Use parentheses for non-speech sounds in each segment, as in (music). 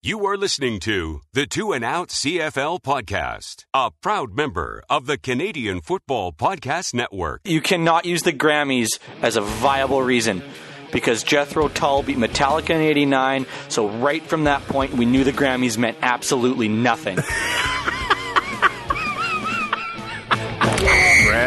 You are listening to the Two and Out CFL podcast, a proud member of the Canadian Football Podcast Network. You cannot use the Grammys as a viable reason because Jethro Tull beat Metallica in 89, so right from that point, we knew the Grammys meant absolutely nothing. (laughs)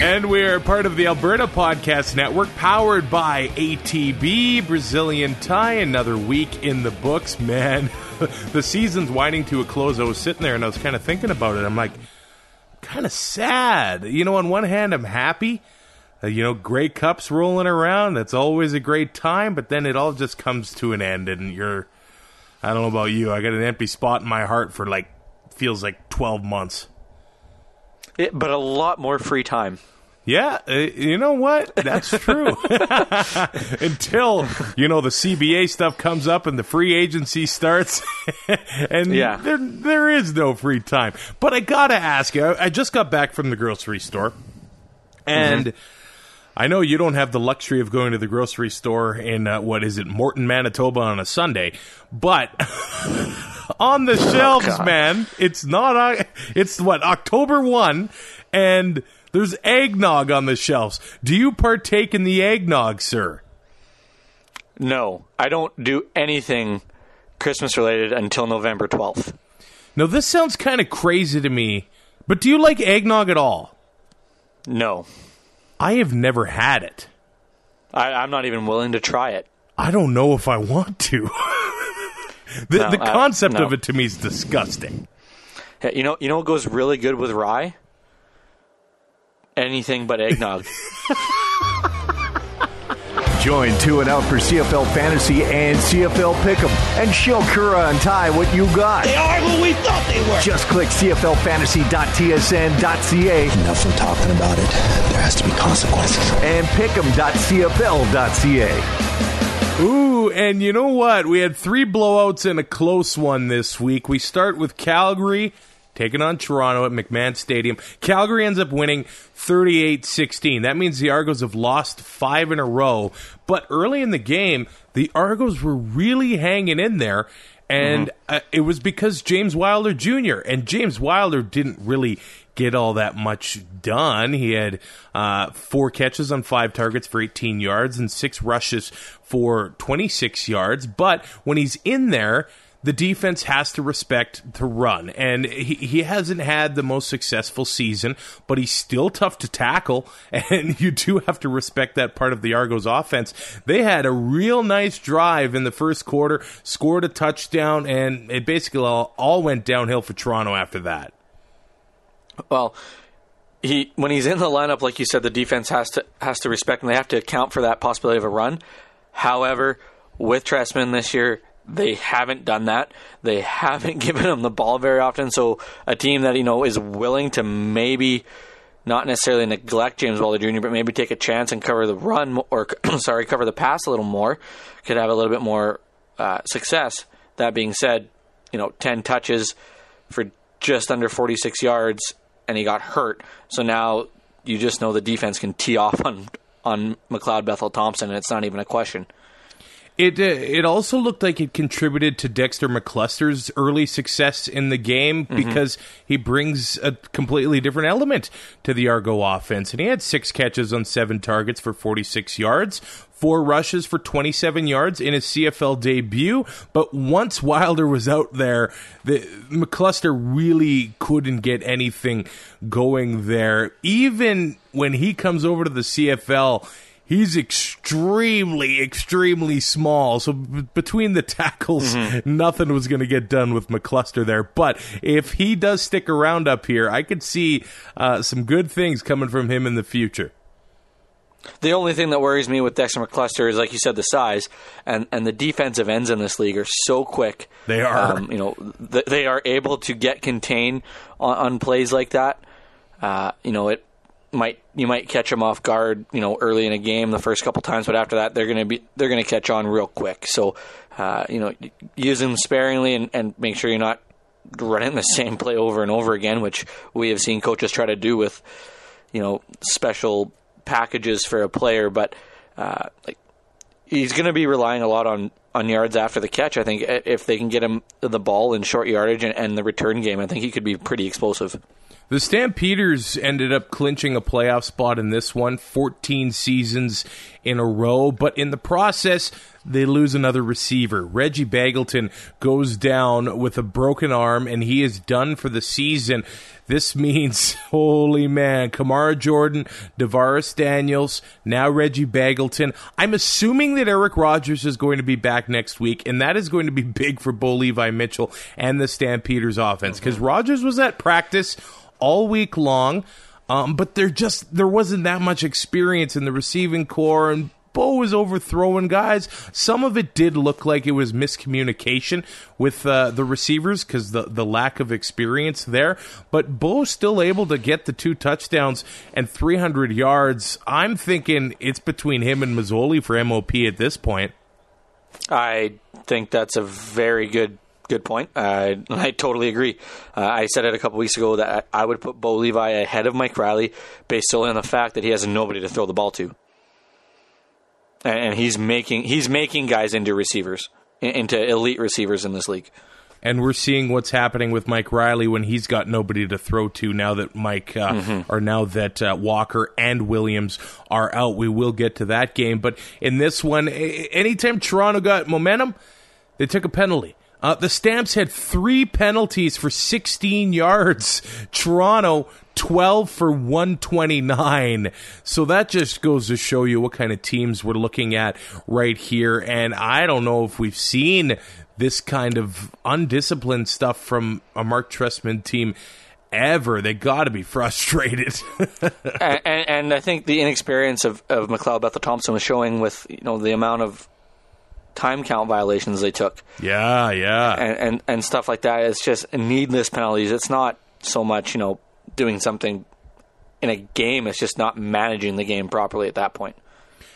And we're part of the Alberta Podcast Network, powered by ATB, Brazilian Tie. Another week in the books, man. (laughs) the season's winding to a close. I was sitting there and I was kind of thinking about it. I'm like, kind of sad. You know, on one hand, I'm happy. Uh, you know, Grey Cups rolling around. That's always a great time. But then it all just comes to an end, and you're. I don't know about you. I got an empty spot in my heart for like feels like 12 months. It- but a lot more free time. Yeah, uh, you know what? That's true. (laughs) Until you know the CBA stuff comes up and the free agency starts, (laughs) and Yeah. there there is no free time. But I gotta ask you. I I just got back from the grocery store, and I know you don't have the luxury of going to the grocery store in uh, what is it, Morton, Manitoba, on a Sunday, but. (laughs) on the shelves, God. man. It's not. uh, It's what October one, and there's eggnog on the shelves. Do you partake in the eggnog, sir? No, I don't do anything Christmas related until November 12th. Now this sounds kind of crazy to me, but do you like eggnog at all? No, I have never had it. I, I'm not even willing to try it. I don't know if I want to. (laughs) the No, the concept no. of it to me is disgusting. Hey, You know, you know what goes really good with rye? Anything but eggnog. (laughs) Join Two and Out for CFL Fantasy and CFL Pick'em and show Kura and Ty what you got. They are who we thought they were. Just click CFLFantasy.tsn.ca Enough of talking about it. There has to be consequences. and Pick'em.cfl.ca. Ooh, and you know what? We had three blowouts and a close one this week. We start with Calgary taking on Toronto at McMahon Stadium. Calgary ends up winning 38-16. That means the Argos have lost 5 in a row, but early in the game, the Argos were really hanging in there and uh, it was because James Wilder Jr. and James Wilder didn't really get all that much done. He had uh, four catches on five targets for 18 yards and six rushes for 26 yards. But when he's in there, the defense has to respect the run. And he, he hasn't had the most successful season, but he's still tough to tackle. (laughs) And you do have to respect that part of the Argos offense. They had a real nice drive in the first quarter, scored a touchdown, and it basically all, all went downhill for Toronto after that. well, he when he's in the lineup, like you said, the defense has to has to respect and They have to account for that possibility of a run. However, with Trestman this year, they haven't done that. They haven't (laughs) given him the ball very often. So a team that you know is willing to maybe not necessarily neglect James Wilder Jr., but maybe take a chance and cover the run or (clears throat) sorry, cover the pass a little more, could have a little bit more uh, success. That being said, you know, ten touches for just under 46 yards, and he got hurt. So now you just know the defense can tee off on on McLeod Bethel Thompson, and it's not even a question. It it also looked like it contributed to Dexter McCluster's early success in the game mm-hmm. because he brings a completely different element to the Argo offense. And he had six catches on seven targets for 46 yards, four rushes for 27 yards in his CFL debut. But once Wilder was out there, the McCluster really couldn't get anything going there. Even when he comes over to the CFL, he's extremely, extremely small. So b- between the tackles, (laughs) nothing was going to get done with McCluster there. But if he does stick around up here, I could see uh, some good things coming from him in the future. The only thing that worries me with Dexter McCluster is, like you said, the size and and the defensive ends in this league are so quick. They are. Um, you know, th- they are able to get contained on, on plays like that. Uh, you know, it might you might catch them off guard. You know, early in a game the first couple times, but after that they're going to be they're going to catch on real quick. So, uh, you know, use them sparingly and, and make sure you're not running the (laughs) same play over and over again, which we have seen coaches try to do with you know special packages for a player, but uh, like he's going to be relying a lot on on yards after the catch. I think if they can get him the ball in short yardage and, and the return game, I think he could be pretty explosive. The Stampeders ended up clinching a playoff spot in this one, 14 seasons in a row, but in the process, they lose another receiver. Reggie Begelton goes down with a broken arm, and he is done for the season. This (laughs) means, holy man, Kamar Jorden, DaVaris Daniels, now Reggie Begelton. I'm assuming that Eric Rogers is going to be back next week, and that is going to be (laughs) big for Bo Levi Mitchell and the Stampeders offense because Rogers was at practice all week long. Um, but there just there wasn't that much experience in the receiving core, and Bo was overthrowing guys. Some of it did look like it was miscommunication with uh, the receivers because the the lack of experience there. But Bo still able to get the two touchdowns and 300 yards. I'm thinking it's between him and Masoli for MOP at this point. I think that's a very good good point. Uh, (laughs) I totally agree. Uh, I said it a couple weeks ago that I would put Bo Levi ahead of Mike Reilly based solely on the fact that he has nobody to throw the ball to, and, and he's making he's making guys into receivers, into elite receivers in this league. And we're seeing what's happening with Mike Reilly when he's got nobody to throw to now that Mike uh, mm-hmm. or now that uh, Walker and Williams are out. We will get to that game, but in this one, anytime Toronto got momentum, they took a penalty. Uh, the Stamps had three penalties for 16 yards. Toronto, 12 for 129. So that just goes to show you what kind of teams we're looking at right here. And I don't know if we've seen this kind of undisciplined stuff from a Mark Trestman team ever. They got to be frustrated. (laughs) and, and, and, I think the inexperience of, of McLeod Bethel Thompson was showing with you know the amount of time count violations they took. Yeah, yeah, and and, and stuff like that. It's just needless penalties. It's not so much you know doing something in a game. It's just not managing the game properly at that point.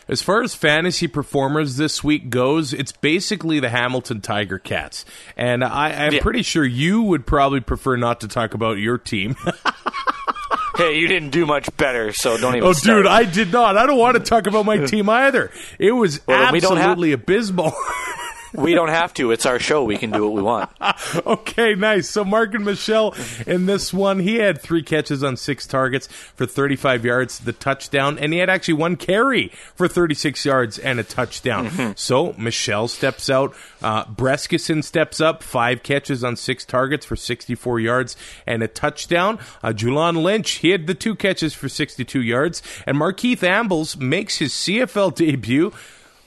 As far as fantasy performers this week goes, it's basically the Hamilton Tiger Cats. And I, am yeah. pretty sure you would probably prefer not to talk about your team. (laughs) hey, you didn't do much better, so don't even. Oh, start. dude, I did not. I don't want to talk about my (laughs) team either. It was well, absolutely have- abysmal. (laughs) we don't have to. It's our show. We can do what we want. (laughs) okay, nice. So Marken Michel in this one, he had three catches on six targets for 35 yards, the touchdown, and he had actually one carry for 36 yards and a touchdown. Mm-hmm. So Michel steps out. Uh, Brescacin steps up, five catches on six targets for 64 yards and a touchdown. Uh, Julian Lynch, he had the two catches for 62 yards, and Markeith Ambles makes his CFL (laughs) debut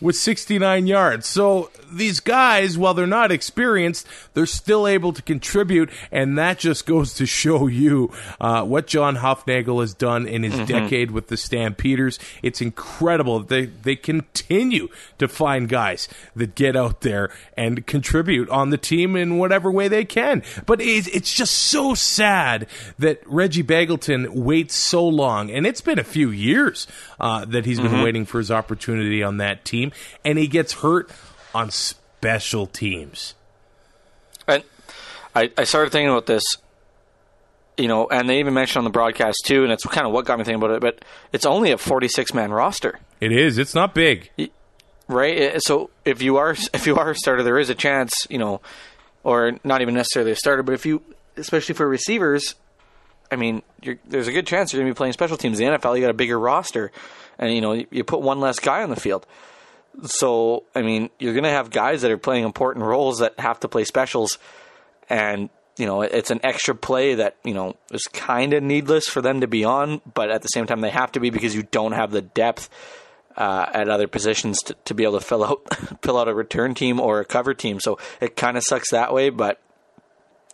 with 69 yards. So these guys, while they're not experienced, they're still able to contribute, and that just goes to show you uh, what John Hufnagel has done in his mm-hmm. decade with the Stampeders. It's incredible. They they continue to find guys that get out there and contribute on the team in whatever way they can. But it's, it's just so sad that Reggie Begelton waits so long, and it's been a few years uh, that he's been mm-hmm. waiting for his opportunity on that team, and he gets hurt on special teams. And I, I started thinking about this, you know, and they even mentioned on the broadcast too, and it's kind of what got me thinking about it. But it's only a forty-six man roster. It is. It's not big, right? So if you are (laughs) if you are a starter, there is a chance, you know, or not even necessarily a starter, but if you, especially for receivers, I mean, there's a good chance you're going to be playing special teams. In the NFL, you got a bigger roster, and you know, you, you put one less guy on the field. So, I mean, you're going to have guys that are playing important roles that have to play specials, and you know, it's an extra play that you know is kind of needless for them to be on, but at the same time, they have to be because you don't have the depth uh, at other positions to, to be able to fill out (laughs) fill out a return team or a cover team. So it kind of sucks that way, but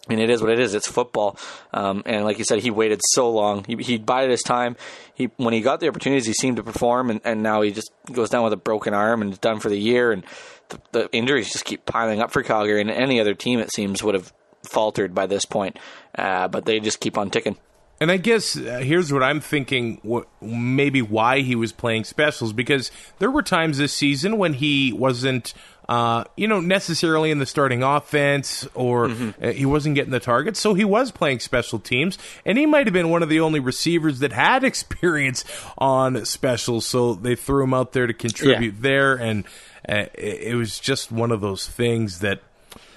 I mean, it is what it is. It's football, um, and like you said, he waited so long. He he bided his time. He when he got the opportunities, he seemed to perform, and, and now he just goes down with a broken arm and is done for the year. And the, the injuries just keep piling up for Calgary, and any other team it seems would have faltered by this point. Uh, but they just keep on ticking. And I guess uh, here's what I'm thinking what, maybe why he was playing specials because there were times this season when he wasn't uh, you know, necessarily in the starting offense or mm-hmm. he wasn't getting the targets. So he was playing special teams, and he might have been one of the only receivers that had (laughs) experience on specials. So they threw him out there to contribute yeah. there, and uh, it was just one of those things that.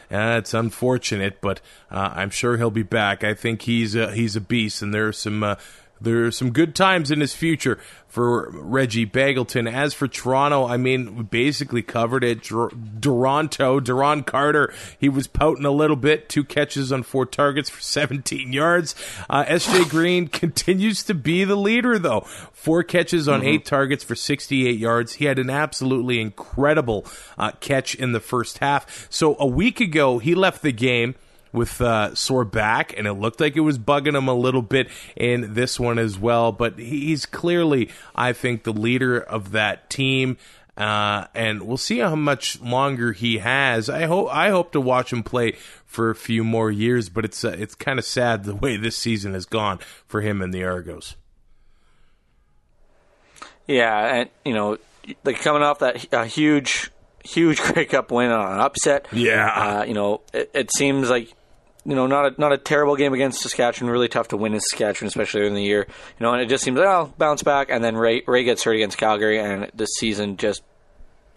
Uh, it's unfortunate, but uh, I'm sure he'll be back. I think he's a, he's a beast, and there are some uh, there are some good times in his future for Reggie Begelton. As for Toronto, I mean, we basically covered it. Duranto, Duron Carter, he was pouting a little bit. Two catches on four targets for 17 yards. Uh, SJ (laughs) Green continues to be the leader, though. Four catches on mm-hmm. eight targets for 68 yards. He had an absolutely incredible uh, catch in the first half. So a week ago, he left the game with uh, sore back, and it looked like it was bugging him a little bit in this one as well. But he's clearly, I think, the leader of that team. Uh, and we'll see how much longer he has. I hope I hope to watch him play for a few more years, but it's uh, it's kind of sad the way this season has gone for him and the Argos. Yeah, and you know, like coming off that uh, huge huge (laughs) Grey Cup win on an upset. Yeah, uh, you know, it, it, seems like you know, not a, not a terrible game against Saskatchewan. Really tough to win in Saskatchewan, especially in the year. You know, and it just seems like oh, bounce back, and then Ray Ray gets hurt against Calgary, and the season just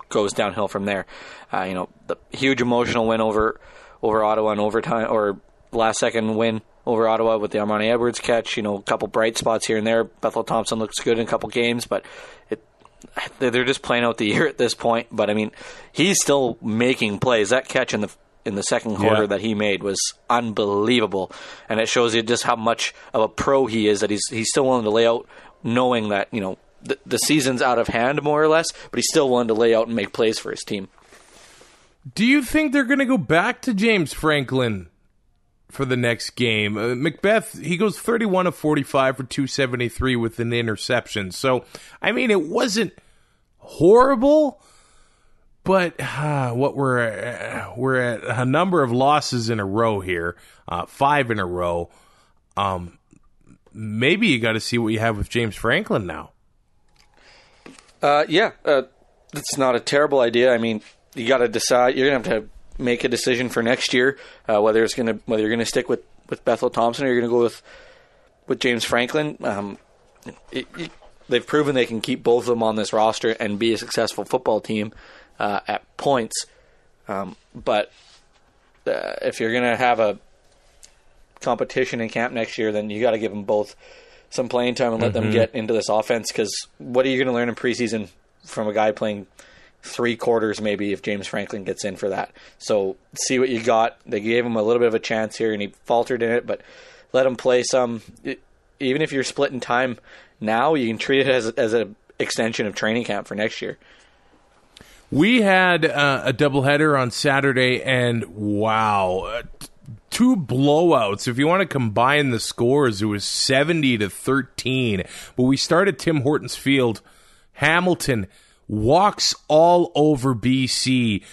goes downhill from there. Uh, you know, the huge emotional win over over Ottawa in overtime, or last second win over Ottawa with the Armani Edwards catch. You know, a couple bright spots here and there. Bethel Thompson looks good in a couple games, but it they're just playing out the (laughs) year at this point. But I mean, he's still making plays. That catch in the in the second quarter yeah. that he made was unbelievable, and it shows you just how much of a pro he is. That he's he's still willing to lay out, knowing that you know the, the season's out of hand more or less, but he's still willing to lay out and make plays for his team. Do you think they're going to go back to James Franklin for the next game? Uh, Macbeth he goes thirty one of forty five for two seventy three with an interception. So I mean, it wasn't horrible but uh, (sighs) what we're uh, (sighs) we're at a number of losses in a row here, uh, five in a row. Um, maybe you got to see what you have with James Franklin now. Uh, yeah, uh, it's not a terrible idea. I mean, you got to decide. You're gonna have to make a decision for next year uh, whether it's gonna whether you're gonna stick with, with Bethel Thompson or you're gonna go with with James Franklin. Um, it, it, they've proven they can keep both of them on this roster and be a successful football team uh, at points. Um, but uh, if you're going to have a competition in camp next year, then you got to give them both some playing time and let mm-hmm. them get into this offense. Because what are you going to learn in preseason from a guy playing three quarters, maybe if James Franklin gets in for that? So see what you got. They gave him a little bit of a chance here, and he faltered in it, but let him play some. It, even if you're splitting time now, you can treat it as as an extension of training camp for next year. We had uh, a doubleheader on Saturday, and wow, uh, two blowouts. If you want to combine the scores, it was seventy to thirteen. But we started Tim Hortons Field. Hamilton walks all over BC.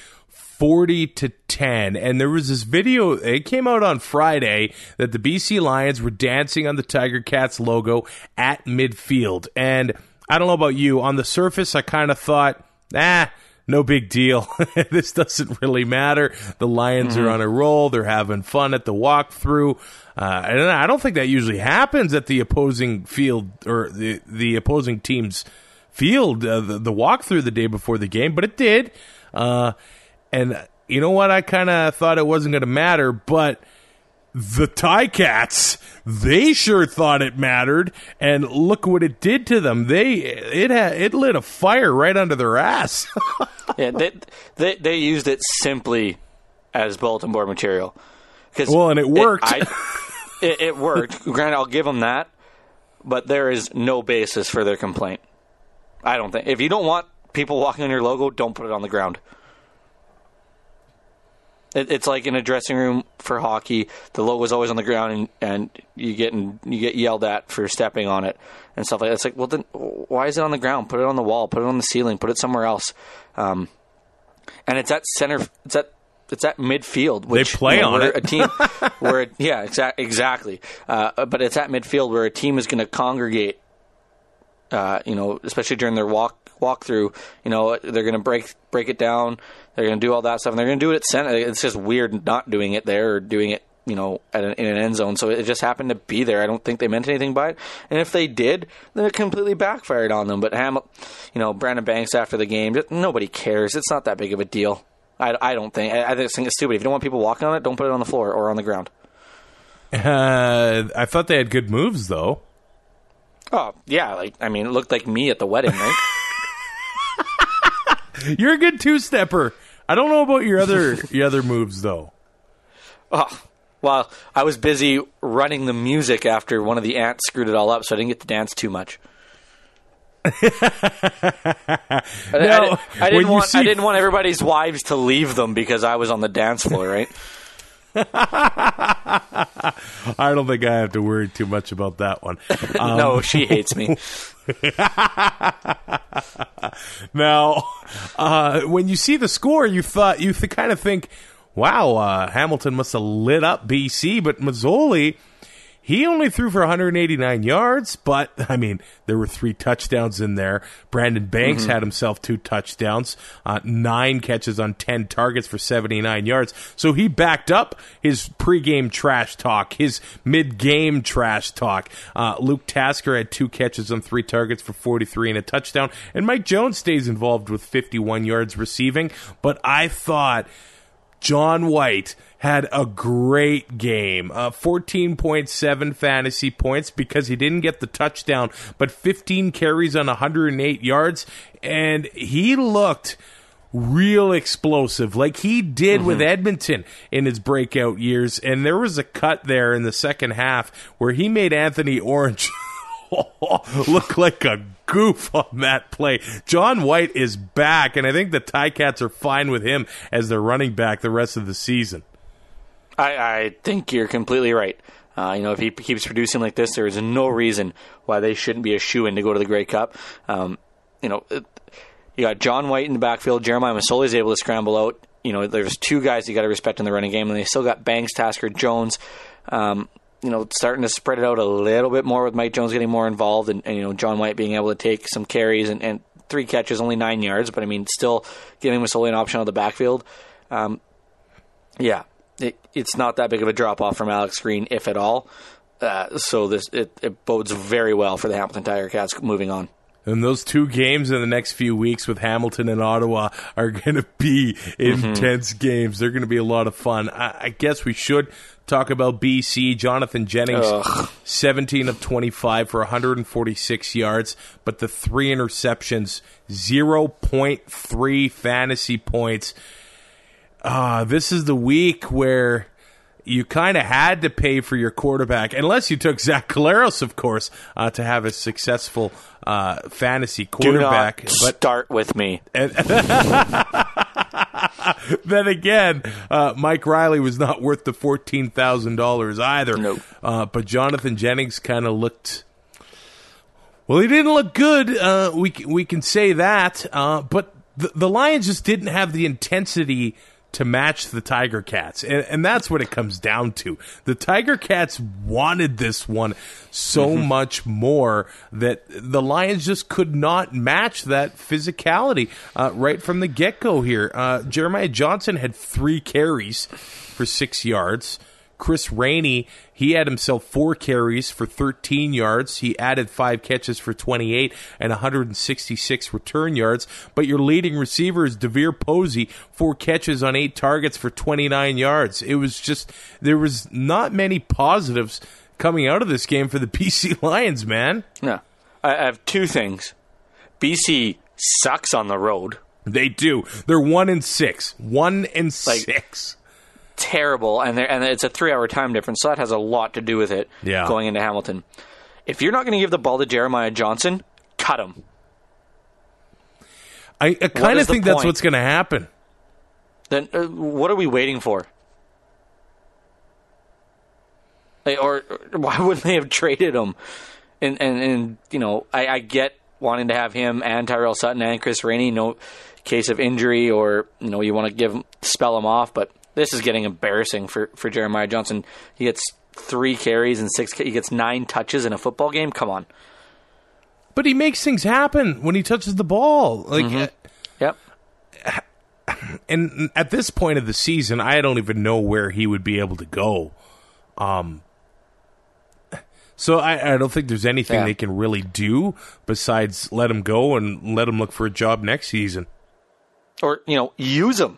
40 to 10. And there was this video, it came out on Friday that the BC Lions were dancing on the Tiger Cats logo at midfield. And I don't know about you, on the surface, I kind of thought, ah, no big deal. (laughs) this doesn't really matter. The Lions mm-hmm. are on a roll. They're having fun at the walkthrough. Uh, and I don't think that usually happens at the opposing field or the, the opposing team's field, uh, the, the walkthrough the day before the game, but it did. Uh, and you know what? I kind of thought it wasn't going to matter, but the Tie Cats, they sure thought it mattered, and look what it did to them. They it had it lit a fire right under their ass. (laughs) yeah, they, they they used it simply as bulletin board material. Well, and it worked. It, I, it, it worked. (laughs) Granted, I'll give them that, but there is no basis for their complaint. I don't think. If you don't want people walking on your logo, don't put it on the ground. It, it's like in a dressing room for hockey. The logo's always on the ground, and, and you get you get yelled at for stepping on it and stuff like that. It's like, well, then why is it on the ground? Put it on the wall. Put it on the ceiling. Put it somewhere else. Um, and it's at center. It's at it's at midfield. Which, play you know, on where it. A team, (laughs) where yeah, exa- exactly. Uh, but it's at midfield where a team is going to congregate. Uh, you know, especially during their walk walk through. You know, they're going to break break it down. They're going to do all that stuff, and they're going to do it at center. It's just weird not doing it there or doing it. You know, at an, in an end zone. So it just happened to be there. I don't think they meant anything by it. And if they did, then it completely backfired on them. But Hamil, you know, Brandon Banks after the game, just- nobody cares. It's not that big of a deal. I, I don't think. I, I just think it's stupid. If you don't want people walking on it, don't put it on the floor or on the ground. Uh, I thought they had good moves though. Oh yeah, like I mean, it looked like me at the wedding, right? (laughs) (laughs) You're a good two stepper. I don't know about your other (laughs) your other moves though. oh, well, I was busy running the music after one of the ants screwed it all up, so I didn't get to dance too much. (laughs) I, I didn't- I didn't want. see- I didn't want everybody's wives to leave them because I was on the dance floor, right? (laughs) I don't think I have to worry too much about that one. (laughs) Um, no, she hates me. (laughs) Now, uh, when you see the score, you thought you th- kind of think, "Wow, uh, Hamilton must have lit up BC," but Masoli. He only threw for 189 yards, but (laughs) I mean, there were three touchdowns in there. Brandon Banks had himself two touchdowns, uh, nine catches on 10 targets for 79 yards. So he backed up his pregame trash talk, his mid-game trash talk. Uh, Luke Tasker had two catches on three targets for 43 and a touchdown, and Mike Jones stays involved with 51 yards receiving. But I thought John White had a great game. Uh, 14.7 fantasy points because he didn't get the touchdown, but 15 carries on 108 yards. And he looked real explosive like he did with Edmonton in his breakout years. And there was a cut there in the second half where he made Anthony Orange. (laughs) (laughs) look like a goof on that play. John White is back, and I think the Ticats are fine with him as their running back the rest of the season. I, I think you're completely right. Uh, you know, if he keeps producing like this, there is no reason why they shouldn't be a shoe in to go to the Grey Cup. Um, you know, it, you got John White in the backfield. Jeremiah Masoli is able to scramble out. You know, there's two guys you got to respect in the running game, and they still got Banks, Tasker, Jones. Um, you know, starting to spread it out a little bit more with Mike Jones getting more involved, and, and you know John White being able to take some carries and, and three catches, only nine yards, but I mean, still giving Masoli an option on the backfield. Um, yeah, it, it's not that big of a drop off from Alex Green, if at all. Uh, so this it, it bodes very well for the Hamilton Tiger Cats moving on. And those two games in the next few weeks with Hamilton and Ottawa are going to be intense games. They're going to be a lot of fun. I, I guess we should talk about BC. Jonathan Jennings, Ugh. 17 of 25 for 146 yards, but the three interceptions, 0.3 fantasy points. Uh, this is the week where you kind of had to pay for your quarterback, unless you took Zach Collaros, of course, uh, to have a successful uh, fantasy Do quarterback. not But start with me. (laughs) then again, uh, Mike Reilly was not worth the fourteen thousand dollars either. Nope. Uh, but Jonathan Jennings kind of looked. Well, he didn't look good. Uh, we we can say that. Uh, but the, the Lions just didn't have the intensity to match the Tiger Cats, and, and that's what it comes down to. The Tiger Cats wanted this one so much more that the Lions just could not match that physicality uh, right from the get go. Here, uh, Jeremiah Johnson had three carries for six yards. Chris Rainey, he had himself four carries for 13 yards. He added five catches for 28 and 166 return yards. But your leading receiver is Devier Posey, four catches on eight targets for 29 yards. It was just, there was not many positives coming out of this game for the (laughs) BC Lions, man. No, I have two things. BC sucks on the road. They do. They're one and six. One and Like- six. Terrible, and and it's a three-hour time difference, so that has a lot to do with it. Yeah. going into Hamilton. If you're not going to give the ball to Jeremiah Johnson, cut him. I, I kind of think that's what's going to happen. then uh, what are we waiting for? Like, or, or why wouldn't they have traded him? And and, and you know, I, I get wanting to have him and Tyrell Sutton and Chris Rainey, no case of injury, or you know, you want to give him, spell him off. But this is getting embarrassing for for Jeremiah Johnson. He gets three carries and six. He gets nine touches in a football game. Come on. But he makes things happen when he touches the ball. Like, uh, Yep. (sighs) and at this point of the season, I don't even know where he would be able to go. Um, so I, I don't think there's anything Yeah. they can really do besides let him go and let him look for a job next season. or you know use them.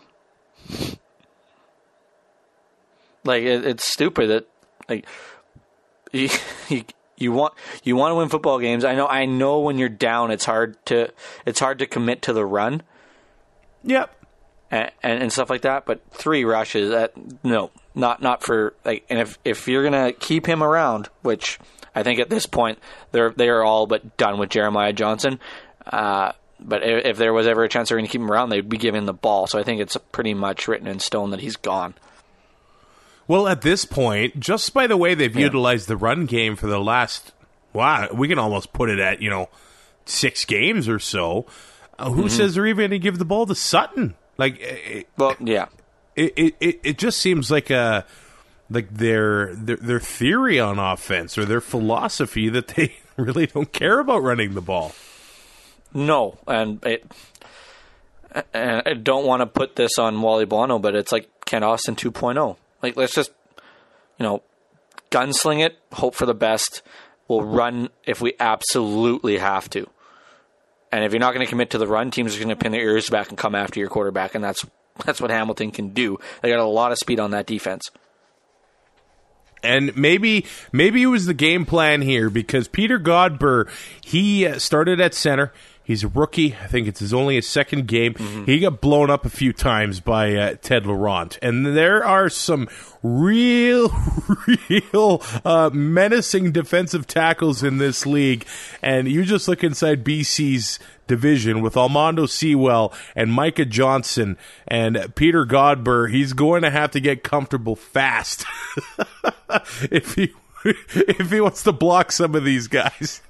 Like it, it's stupid that like you, (laughs) you you want you want to win football games. I know I know when you're down, it's hard to it's hard to commit to the run Yep. and, and, and stuff like that. But three rushes, that no, not not for like. And if if you're gonna keep him around, which I think at this point they're they are all but done with Jeremiah Johnson. Uh, but if, if there was ever a chance they're going to keep him around, they'd be giving the ball. So I think it's pretty much written in stone that he's gone. Well, at this point, just by the way they've utilized the run game for the last, wow, we can almost put it at, you know, six games or so. Uh, who mm-hmm. says they're even going to give the ball to Sutton? Like, it, Well, yeah, it, it, it, it just seems like a, like their, their their theory on offense or their philosophy that they (laughs) really don't care about running the ball. no, and it. And I don't want to put this on Wally Buono, but it's like Kent Austin 2.0. Like, let's just, you know, gunsling it, hope for the best. We'll run if we absolutely have to. And if you're not going to commit to the run, teams are going to pin their ears back and come after your quarterback, and that's (laughs) that's what Hamilton can do. They got a lot of speed on that defense. And maybe maybe it was the game plan here because Peter Godber he uh, started at center. He's a rookie. I think it's his only his second game. He got blown up a few times by uh, Ted Laurent, and there are some real, (laughs) real uh, menacing defensive tackles in this league. And you just look inside BC's division with Almondo Sewell and Micah Johnson and Peter Godber. He's going to have to get comfortable fast (laughs) if he (laughs) if he wants to block some of these guys.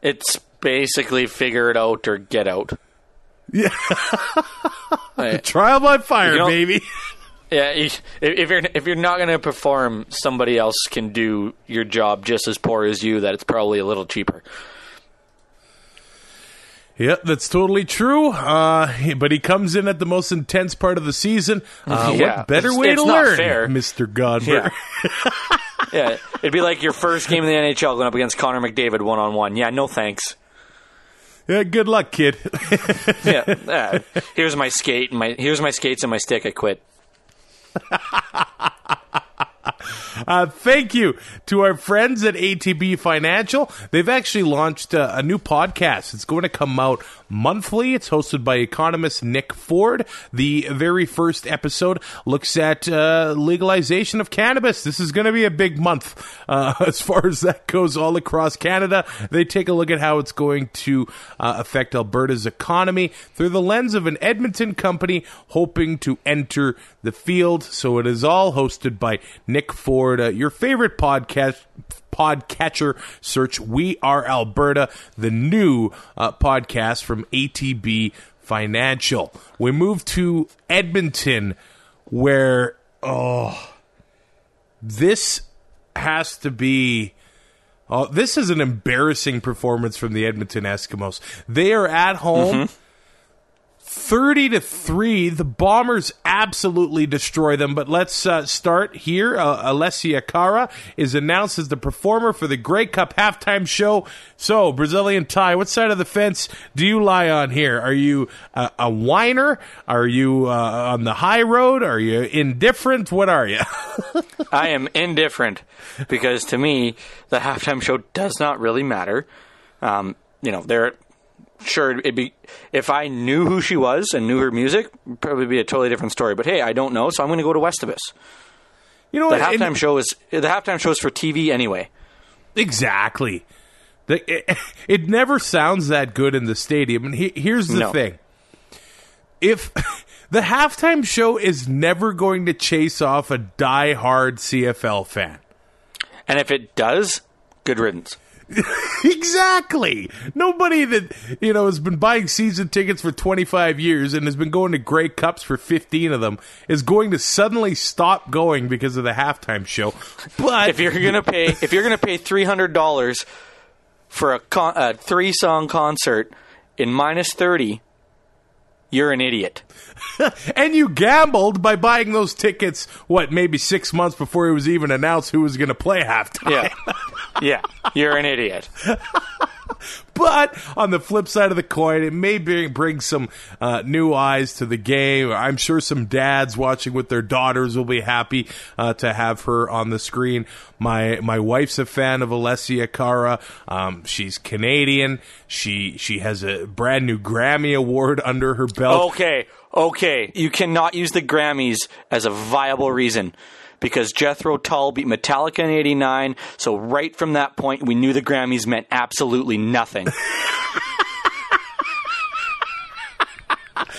It's basically figure it out or get out. Yeah. (laughs) Right. Trial by fire, You baby. Yeah, if if you're if you're not going to perform, somebody else can do your job just as poor as you. That it's probably a little cheaper. Yep, that's totally true. Uh, but he comes in at the most intense part of the season. Uh, Yeah, what better it's- way it's to not learn, fair. Mr. Godber? Yeah. (laughs) yeah, it'd be like your first game in the NHL going up against Connor McDavid one on one. Yeah, no thanks. Yeah, good luck, kid. (laughs) Yeah, uh, here's my skate and my here's my skates and my stick. I quit. (laughs) Uh, thank you to our friends at ATB Financial. They've actually launched uh, a new podcast. It's going to come out monthly. It's hosted by economist Nick Ford. The very first episode looks at uh, legalization of cannabis. This is going to be a big month uh, (laughs) as far as that goes all across Canada. They take a look at how it's going to uh, affect Alberta's economy through the lens of an Edmonton company hoping to enter the field. So it is all hosted by Nick Ford. Uh, your favorite podcast podcatcher search we are alberta the new uh, podcast from atb financial we move to edmonton where oh this has to be Oh, this is an embarrassing performance from the Edmonton Eskimos. They are at home. 30 to 3 the bombers absolutely destroy them. But let's uh, start here. Uh, alessia cara is announced as the performer for the grey cup halftime show. So brazilian tie what side of the fence do you lie on here? Are you uh, a whiner? Are you uh, on the high road? Are you indifferent? What are you? (laughs) I am indifferent because to me the halftime show does not really matter. Um, you know, there. Sure, it'd be if I knew who she was and knew her music, it'd probably be a totally different story. But hey, I don't know, so I'm going to go to Westivus. you know The what? Halftime show is the halftime show is for TV anyway. Exactly. The, (laughs) it, it never sounds that good in the stadium. And he, here's the No. thing: if (laughs) The halftime show is never going to chase off a die-hard CFL fan. And if it does, good riddance. (laughs) exactly. Nobody that you know has been buying season tickets for 25 years and has been going to Grey Cups for 15 of them is going to suddenly stop going because of the halftime show. But If you're gonna pay, if you're gonna pay three hundred dollars for a, con- a three song concert in minus thirty, you're an idiot. (laughs) and you gambled by buying those tickets what maybe 6 months before it was even announced who was going to play halftime. Yeah, (laughs) yeah, you're an idiot. (laughs) (laughs) But on the flip side of the coin, it may bring, some uh, new eyes to the game. I'm sure some dads watching with their daughters will be happy uh, to have her on the screen. My my wife's a fan of Alessia Cara. Um, she's Canadian. She she has a brand new Grammy award under her belt. Okay, okay, you cannot use the Grammys as a viable reason. Because Jethro Tull beat Metallica in '89, so right from that point, we knew the Grammys meant absolutely nothing. (laughs)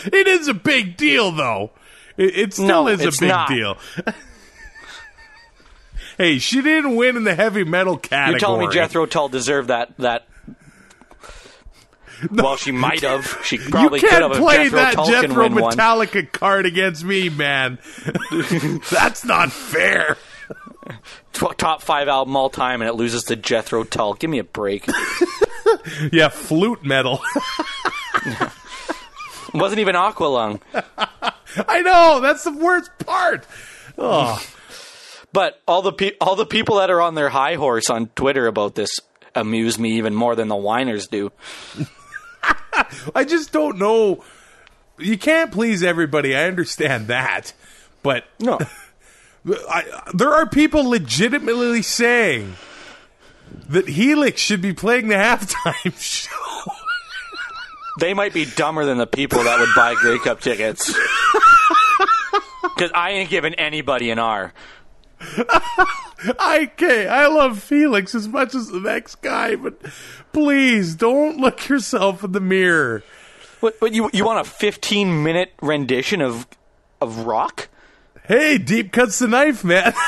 It is a big deal, though. It, it still No, is a big not. deal. (laughs) hey, she didn't win in the heavy metal category. You're telling me Jethro Tull deserved that that? (laughs) well, she might have. She probably you could can't have. play Jethro that Jethro win one. Metallica card against me, man. (laughs) That's not fair. (laughs) Top five album all time, and it loses to Jethro Tull. Give me a break. Yeah, flute metal. Wasn't even Aqualung. I know that's the worst part. Oh, But all the pe- all the people that are on their high horse on Twitter about this amuse me even more than the whiners do. (laughs) I just don't know. You can't please everybody. I understand that, but No, (laughs) I, there are people legitimately saying that Helix should be playing the (laughs) halftime show. they might be dumber than the people that would buy Grey Cup tickets. Because I ain't giving anybody an R. I okay, I love Helix as much as the next guy, but please don't look yourself in the mirror. What, what you you want a 15 minute rendition of of rock? Hey, deep cuts the knife, man. (laughs)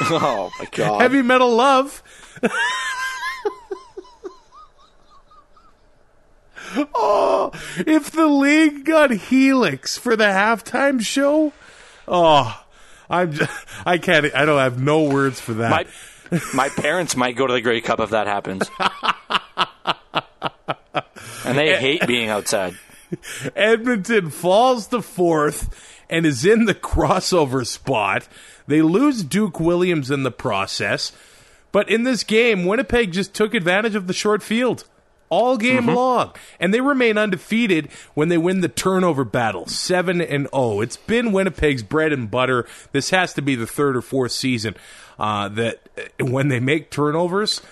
Oh my god! Heavy metal love. oh, if the league got Helix for the halftime show, oh, I'm just, (laughs) I can't. I don't have no words for that. my my parents might go to the Grey Cup if that happens, and they eh. hate being outside. Edmonton falls to fourth and is in the crossover spot. They lose Duke Williams in the process. But in this game, Winnipeg just took advantage of the short field all game long. And they remain undefeated when they win the turnover battle, 7 and 0. It's been Winnipeg's bread and butter. This has to be the third or fourth season uh, that uh, when they make turnovers,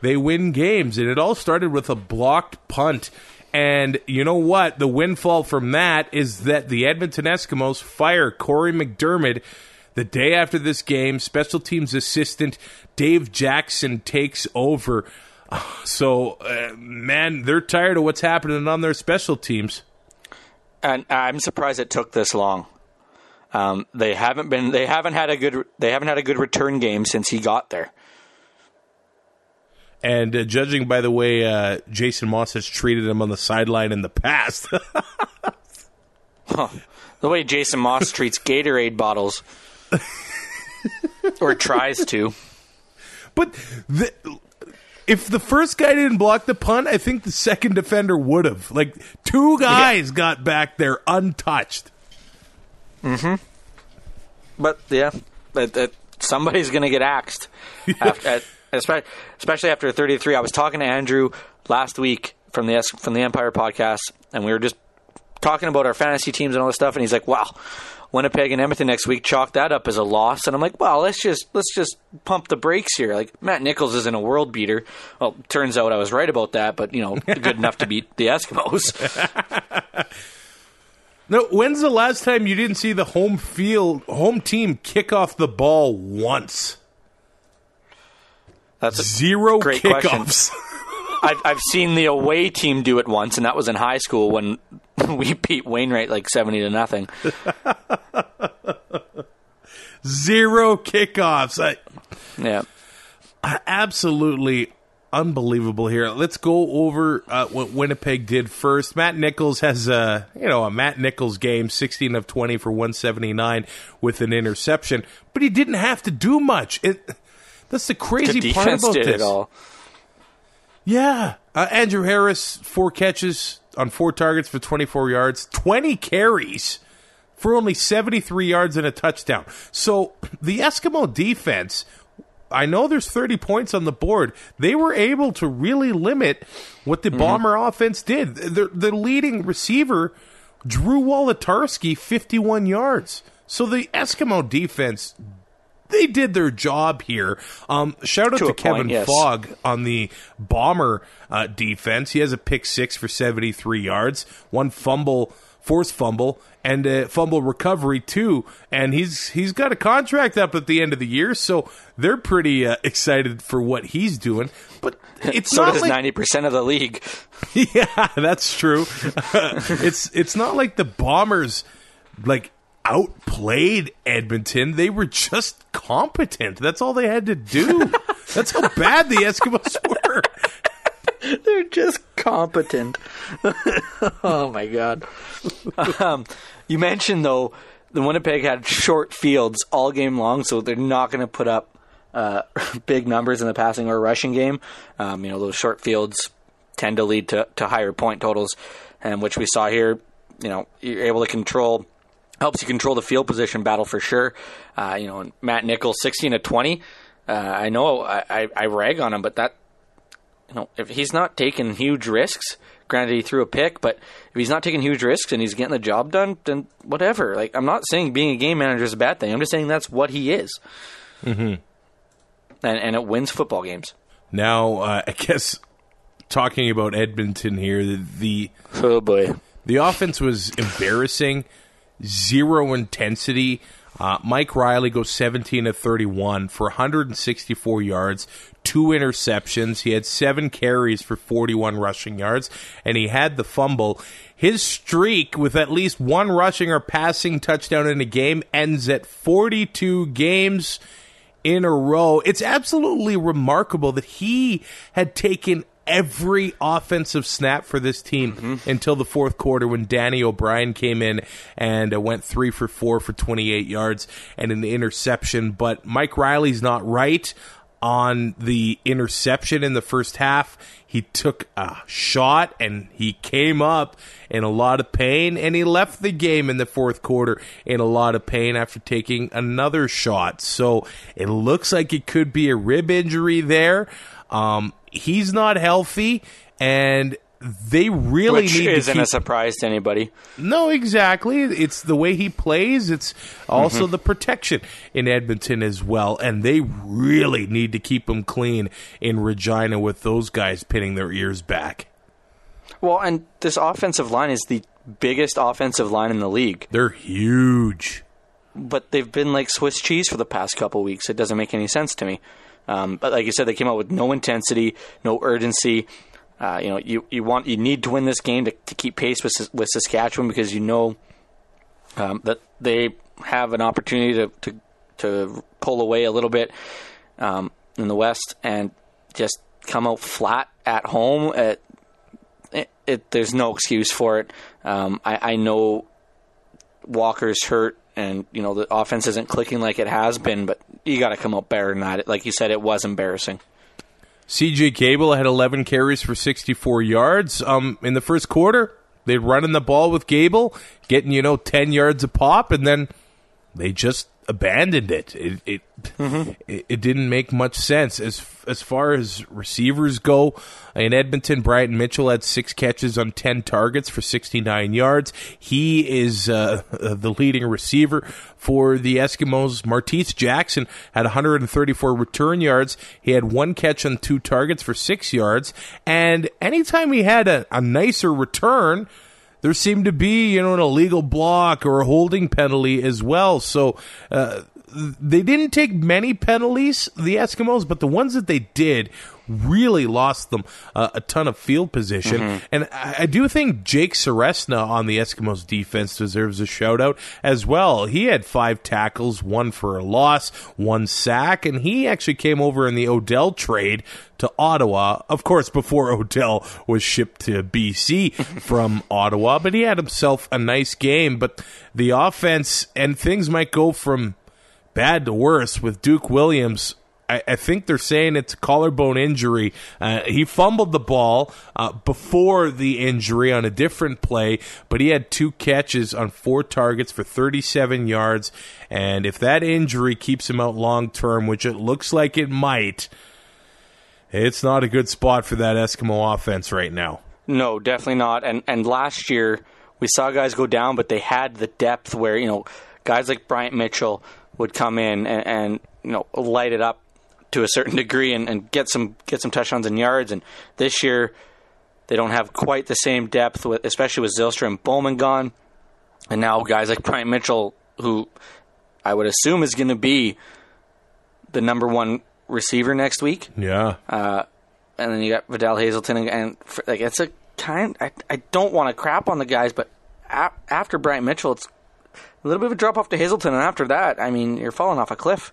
they win games. And it all started with a blocked punt. And you know what? The windfall from that is that the Edmonton Eskimos fire Cory McDiarmid the day after this game. Special teams assistant Dave Jackson takes over. So, uh, man, they're tired of what's happening on their special teams. and I'm surprised it took this long. Um, they haven't been they haven't had a good they haven't had a good return game since he got there. And uh, judging by the way uh, Jason Maas has treated him on the sideline in the past, (laughs) The way Jason Maas treats Gatorade bottles, (laughs) or tries to. but the, if the first guy didn't block the punt, I think the second defender would have. Like two guys got back there untouched. Mhm. But yeah, that, that somebody's going to get axed. (laughs) after, at, especially, especially after 33. I was talking to Andrew last week from the from the Empire podcast, and we were just talking about our fantasy teams and all this stuff. And he's like, "Wow, Winnipeg and Edmonton next week. Chalk that up as a loss." And I'm like, "Well, let's just let's just pump the brakes here. Like Matt Nichols isn't a world beater. Well, turns out I was right about that, but you know, good enough to beat the Eskimos." (laughs) No, when's the last time you didn't see the home field home team kick off the ball once? That's a, Zero Great question. kickoffs. (laughs) I've, I've seen the away team do it once, and that was in high school when (laughs) we beat Wainwright like seventy to nothing. Zero kickoffs. I, Yeah. absolutely unbelievable here. Let's go over uh, what Winnipeg did first. Matt Nichols has a you know a Matt Nichols game, sixteen of twenty for one seventy nine with an interception, but he didn't have to do much. It, that's the The crazy part defense about this. Yeah, uh, Andrew Harris four catches on four targets for twenty four yards, twenty carries for only 73 yards and a touchdown. So (clears throat) the Eskimo defense, I know there's 30 points on the board. They were able to really limit what the mm-hmm. Bomber offense did. The, the leading receiver, Drew Wolitarsky, 51 yards. So the Eskimo defense. They did their job here. Um, shout out To to, Kevin point, yes. Fogg on the bomber uh, defense. He has a pick six for 73 yards, one fumble, forced fumble, and a fumble recovery too. And he's he's got a contract up at the end of the year, so they're pretty uh, excited for what he's doing. But it's (laughs) So not does like ninety percent of the league. (laughs) yeah, that's true. (laughs) it's it's not like the Bombers like outplayed Edmonton. They were just competent. That's all they had to do. (laughs) That's how bad the Eskimos were. They're just competent. (laughs) oh my god. Um, you mentioned though the Winnipeg had short fields all game long, so they're not going to put up uh, (laughs) big numbers in the passing or rushing game. Um, you know those short fields tend to lead to, to higher point totals, and which we saw here. You know you're able to control helps you control the field position battle for sure. Uh, you know Matt Nichols sixteen to twenty. Uh, I know I, I, I rag on him, but that you know, if he's not taking huge risks, granted he threw a pick, but if he's not taking huge risks and he's getting the job done, then whatever. Like I'm not saying being a game manager is a bad thing. I'm just saying that's what he is. Mm-hmm. And and it wins football games. Now, uh, (laughs) I guess talking about Edmonton here, the, the Oh boy. The offense was embarrassing, zero intensity. Uh, Mike Reilly goes 17 to 31 for 164 yards, two interceptions. He had seven carries for 41 rushing yards, and he had the fumble. His streak with at least one rushing or passing touchdown in a game ends at 42 games in a row. It's absolutely remarkable that he had taken every offensive snap for this team until the fourth quarter when Danny O'Brien came in and uh, went three for four for 28 yards and an interception. But Mike Reilly's not right on the interception in the first half. He took a shot and he came up in a lot of pain and he left the game in the fourth quarter in a lot of pain after taking another shot. So it looks like it could be a rib injury there. Um, he's not healthy and they really Which need isn't to a keep, surprise to anybody. no, exactly. It's the way he plays. It's also mm-hmm. the protection in Edmonton as well. And they really need to keep him clean in Regina with those guys pinning their ears back. Well, and this offensive line is the biggest offensive line in the league, They're huge. but they've been like Swiss cheese for the past couple weeks. It doesn't make any sense to me. Um, but like you said, they came out with no intensity, no urgency. Uh, you know, you, you want you need to win this game to, to keep pace with with Saskatchewan because you know um, that they have an opportunity to, to to pull away a little bit um, in the West and just come out flat at home. At, it, it, there's no excuse for it. Um, I, I know Walker's hurt, and you know the offense isn't clicking like it has been, but you got to come out better than that. Like you said, it was embarrassing. CJ Gable had 11 carries for 64 yards. Um, in the first quarter, they'd running the ball with Gable, getting you know 10 yards a pop, and then they just abandoned it. It it, it it didn't make much sense as as far as receivers go. In Edmonton, Bryant Mitchell had six catches on ten targets for sixty nine yards. He is uh, (laughs) the leading receiver for the Eskimos. Martese Jackson had 134 return yards. He had one catch on two targets for six yards. And anytime he had a, a nicer return, there seemed to be, you know, an illegal block or a holding penalty as well. So uh, they didn't take many penalties, the Eskimos, but the ones that they did really lost them uh, a ton of field position. Mm-hmm. And I, I do think Jake Ceresna on the Eskimos defense deserves a shout out as well. He had five tackles, one for a loss, one sack, and he actually came over in the Odell trade to Ottawa. Of course, before (laughs) Odell was shipped to BC (laughs) from Ottawa, but he had himself a nice game. But the offense and things might go from bad to worse with Duke Williams. I, I think they're saying it's collarbone injury. Uh, he fumbled the ball uh, before the injury on a different play, but he had two catches on four targets for 37 yards. And if that injury keeps him out long term, which it looks like it might, it's not a good spot for that Eskimo offense right now. No, definitely not. And and last year we saw guys go down, but they had the depth where you know guys like Bryant Mitchell would come in and, and you know light it up to a certain (laughs) degree and, and get some get some touchdowns and yards. And this year they don't have quite the same depth, with, especially with Zylstra and Bowman gone, and now guys like (laughs) Bryant Mitchell, who I would assume is going to be the number one receiver next week Yeah. Uh, and then you got Vidal Hazelton, and, and f- like it's a kind. I, I don't want to crap on the guys, but after Bryant Mitchell, it's a little bit of a drop off to Hazelton, and after that, I mean, you're falling off a cliff.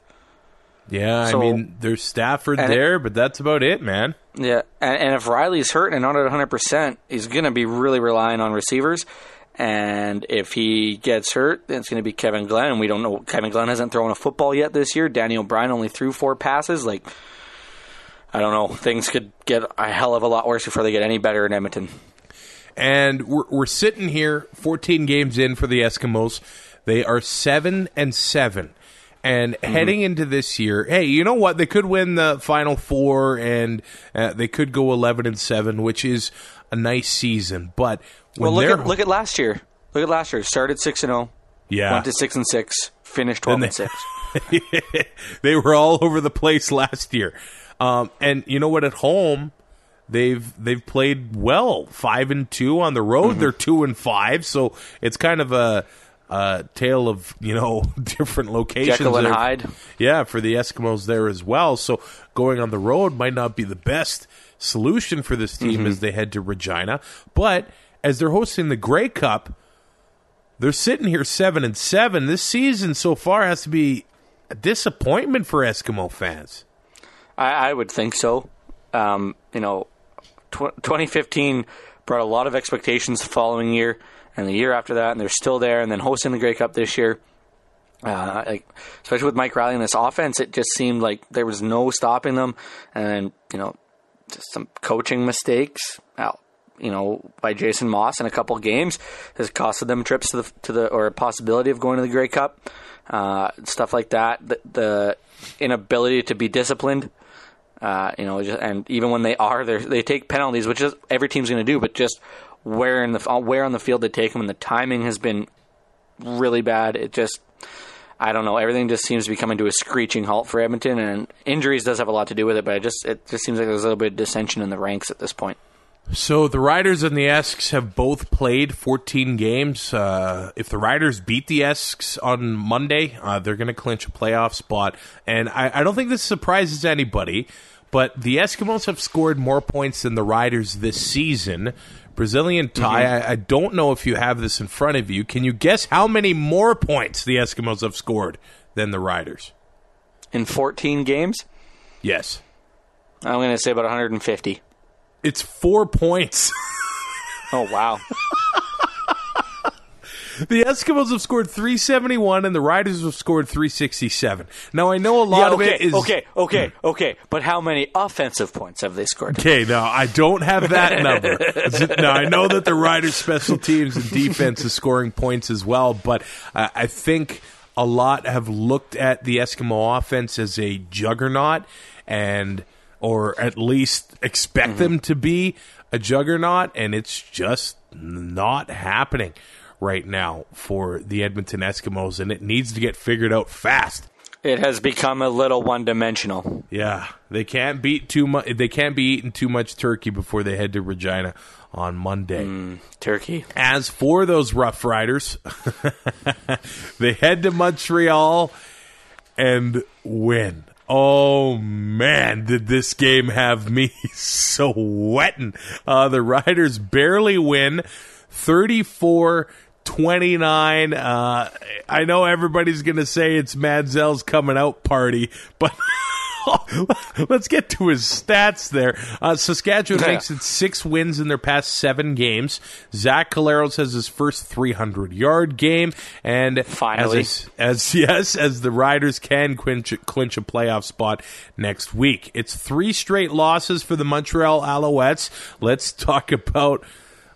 Yeah, So- I mean, there's Stafford And it- there, but that's about it, man. Yeah, and, and if Reilly's hurt and not at 100, percent he's going to be really relying on receivers. And if he gets hurt, then it's going to be Kevin Glenn. And we don't know. Kevin Glenn hasn't thrown a football yet this year. Danny O'Brien only threw four passes. Like, I don't know. Things could get a hell of a lot worse before they get any better in Edmonton. And we're, we're sitting here 14 games in for the Eskimos. They are 7 and 7. And heading into this year, hey, you know what? They could win the final four and uh, they could go 11 and 7, which is a nice season. But when Well, look at look at last year. Look at last year. Started six and zero. yeah, Went to six and six. Finished twelve Then and six. (laughs) they were all over the place last year. Um, and you know what? At home, they've they've played well. Five and two on the road. Mm-hmm. They're two and five. So it's kind of a, a tale of you know (laughs) different locations. Jekyll and there. Hyde. Yeah, for the Eskimos there as well. So going on the road might not be the best solution for this team Mm-hmm. as they head to Regina. But as they're hosting the Grey Cup, they're sitting here seven and seven. This season so far has to be a disappointment for Eskimo fans. I, I would think so. Um, you know, tw- 2015 brought a lot of expectations the following year, and the year after that, and they're still there. And then hosting the Grey Cup this year, uh, like especially with Mike Reilly and this offense, it just seemed like there was no stopping them. And you know, just some coaching mistakes. Out, you know, by Jason Maas in a couple games has costed them trips to the to the or a possibility of going to the Grey Cup. Uh, stuff like that. The, the inability to be disciplined. Uh, you know, just, and even when they are, they they take penalties, which is every team's going to do. But just where in the where on the field they take them, and the timing has been really bad. It just, I don't know. Everything just seems to be coming to a screeching halt for Edmonton, and injuries does have a lot to do with it. But it just it just seems like there's a little bit of dissension in the ranks at this point. So the Riders and the Esks have both played 14 games. Uh, if the Riders beat the Esks on Monday, uh, they're going to clinch a playoff spot. And I, I don't think this surprises anybody, but the Eskimos have scored more points than the Riders this season. Brazilian tie, mm-hmm. I, I don't know if you have this in front of you. Can you guess how many more points the Eskimos have scored than the Riders? In 14 games, Yes. I'm going to say about 150. It's four points. Oh wow! (laughs) The Eskimos have scored 371 and the Riders have scored 367. Now I know a lot of okay, it is okay, okay, okay. But how many offensive points have they scored? Okay, now I don't have that (laughs) number. now I know that the Riders' special teams and defense is scoring points as well, but uh, I think a lot have looked at the Eskimo offense as a juggernaut, and or at least expect them to be a juggernaut, and it's just not happening right now for the Edmonton Eskimos, and it needs to get figured out fast. It has become a little one-dimensional. Yeah, they can't beat too much. They can't be eating too much turkey before they head to Regina on Monday. Turkey. As for those Rough Riders, (laughs) they head to Montreal, and win. Oh man, did this game have me (laughs) sweating. Uh, the Riders barely win 34 29. Uh, I know everybody's going to say it's Manziel's coming out party, but. (laughs) Let's get to his stats there. Uh, Saskatchewan Yeah. makes it six wins in their past seven games. Zach Collaros has his first 300 yard game, and Finally. as, as (laughs) yes, as the Riders can clinch, clinch a playoff spot next week. It's three straight losses for the Montreal Alouettes. Let's talk about.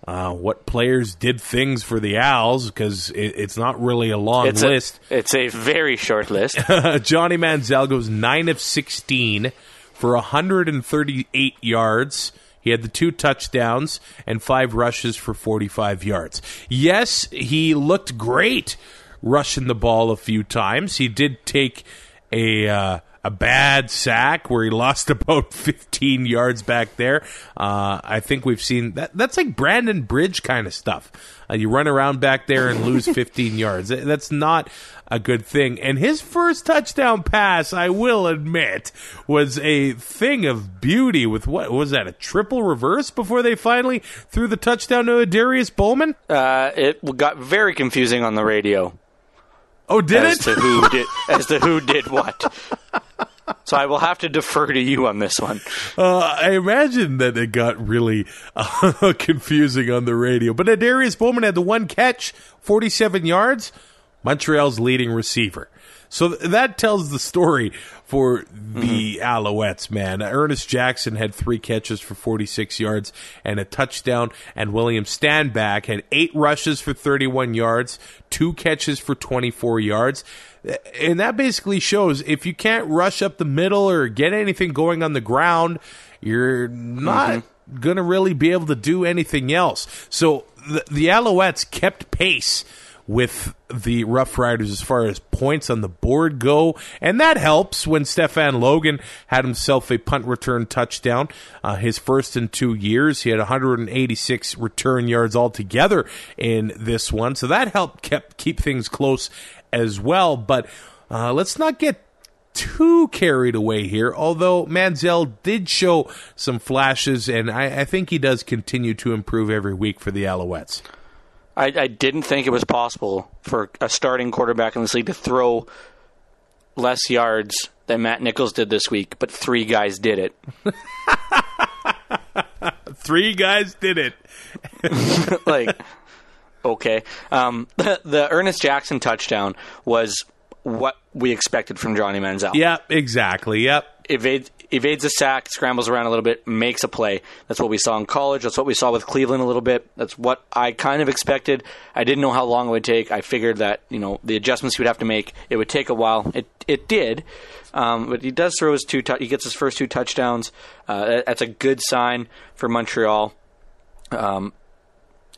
Uh, what players did things for the Owls because it, it's not really a long It's a, list. it's a very short list. (laughs) Johnny Manziel goes 9 of 16 for 138 yards. He had the two touchdowns and five rushes for 45 yards. Yes, he looked great rushing the ball a few times. He did take a uh, a bad sack where he lost (laughs) about 15 yards back there. Uh, I think we've seen that. That's like Brandon Bridge kind of stuff. Uh, you run around back there and lose (laughs) 15 yards. That's not a good thing. And his first touchdown pass, I will admit, was a thing of beauty. With what was that? A triple reverse before they finally threw the touchdown to Darius Bowman. Uh, it got very confusing on the radio Oh, did as it? to who (laughs) did as to who did what. So I will have to defer to you on this one. Uh, I imagine that it got really uh, (laughs) confusing on the radio. But Darius Bowman had the one catch, 47 yards, Montreal's leading receiver. So th- that tells the story for the mm-hmm. Alouettes, man. Ernest Jackson had three catches for 46 yards and a touchdown, and William Stanback had eight rushes for 31 yards, two catches for 24 yards. And that basically shows if you can't rush up the middle or get anything going on the ground, you're not mm-hmm. going to really be able to do anything else. So the, the Alouettes kept pace with the Rough Riders as far as points on the board go, and that helps when Stefan Logan had himself a punt return touchdown, uh, his first in two years. He had 186 return yards altogether in this one, so that helped kept keep things close as well. But uh, let's not get too carried away here, although Manziel did show some flashes, and I, I think he does continue to improve every week for the Alouettes. I, I didn't think it was possible for a starting quarterback in this league to throw less yards than Matt Nichols did this week, but three guys did it. (laughs) Three guys did it. (laughs) like, okay. Um, the, the Ernest Jackson touchdown was what we expected from Johnny Manziel. Yep, exactly. Yep. Evades, evades a sack, scrambles around a little bit, makes a play. That's what we saw in college. That's what we saw with Cleveland a little bit. That's what I kind of expected. I didn't know how long it would take. I figured that you know the adjustments he would have to make. It would take a while. It it did, um, but he does throw his two. he gets his first two touchdowns. Uh, that's a good sign for Montreal. Um,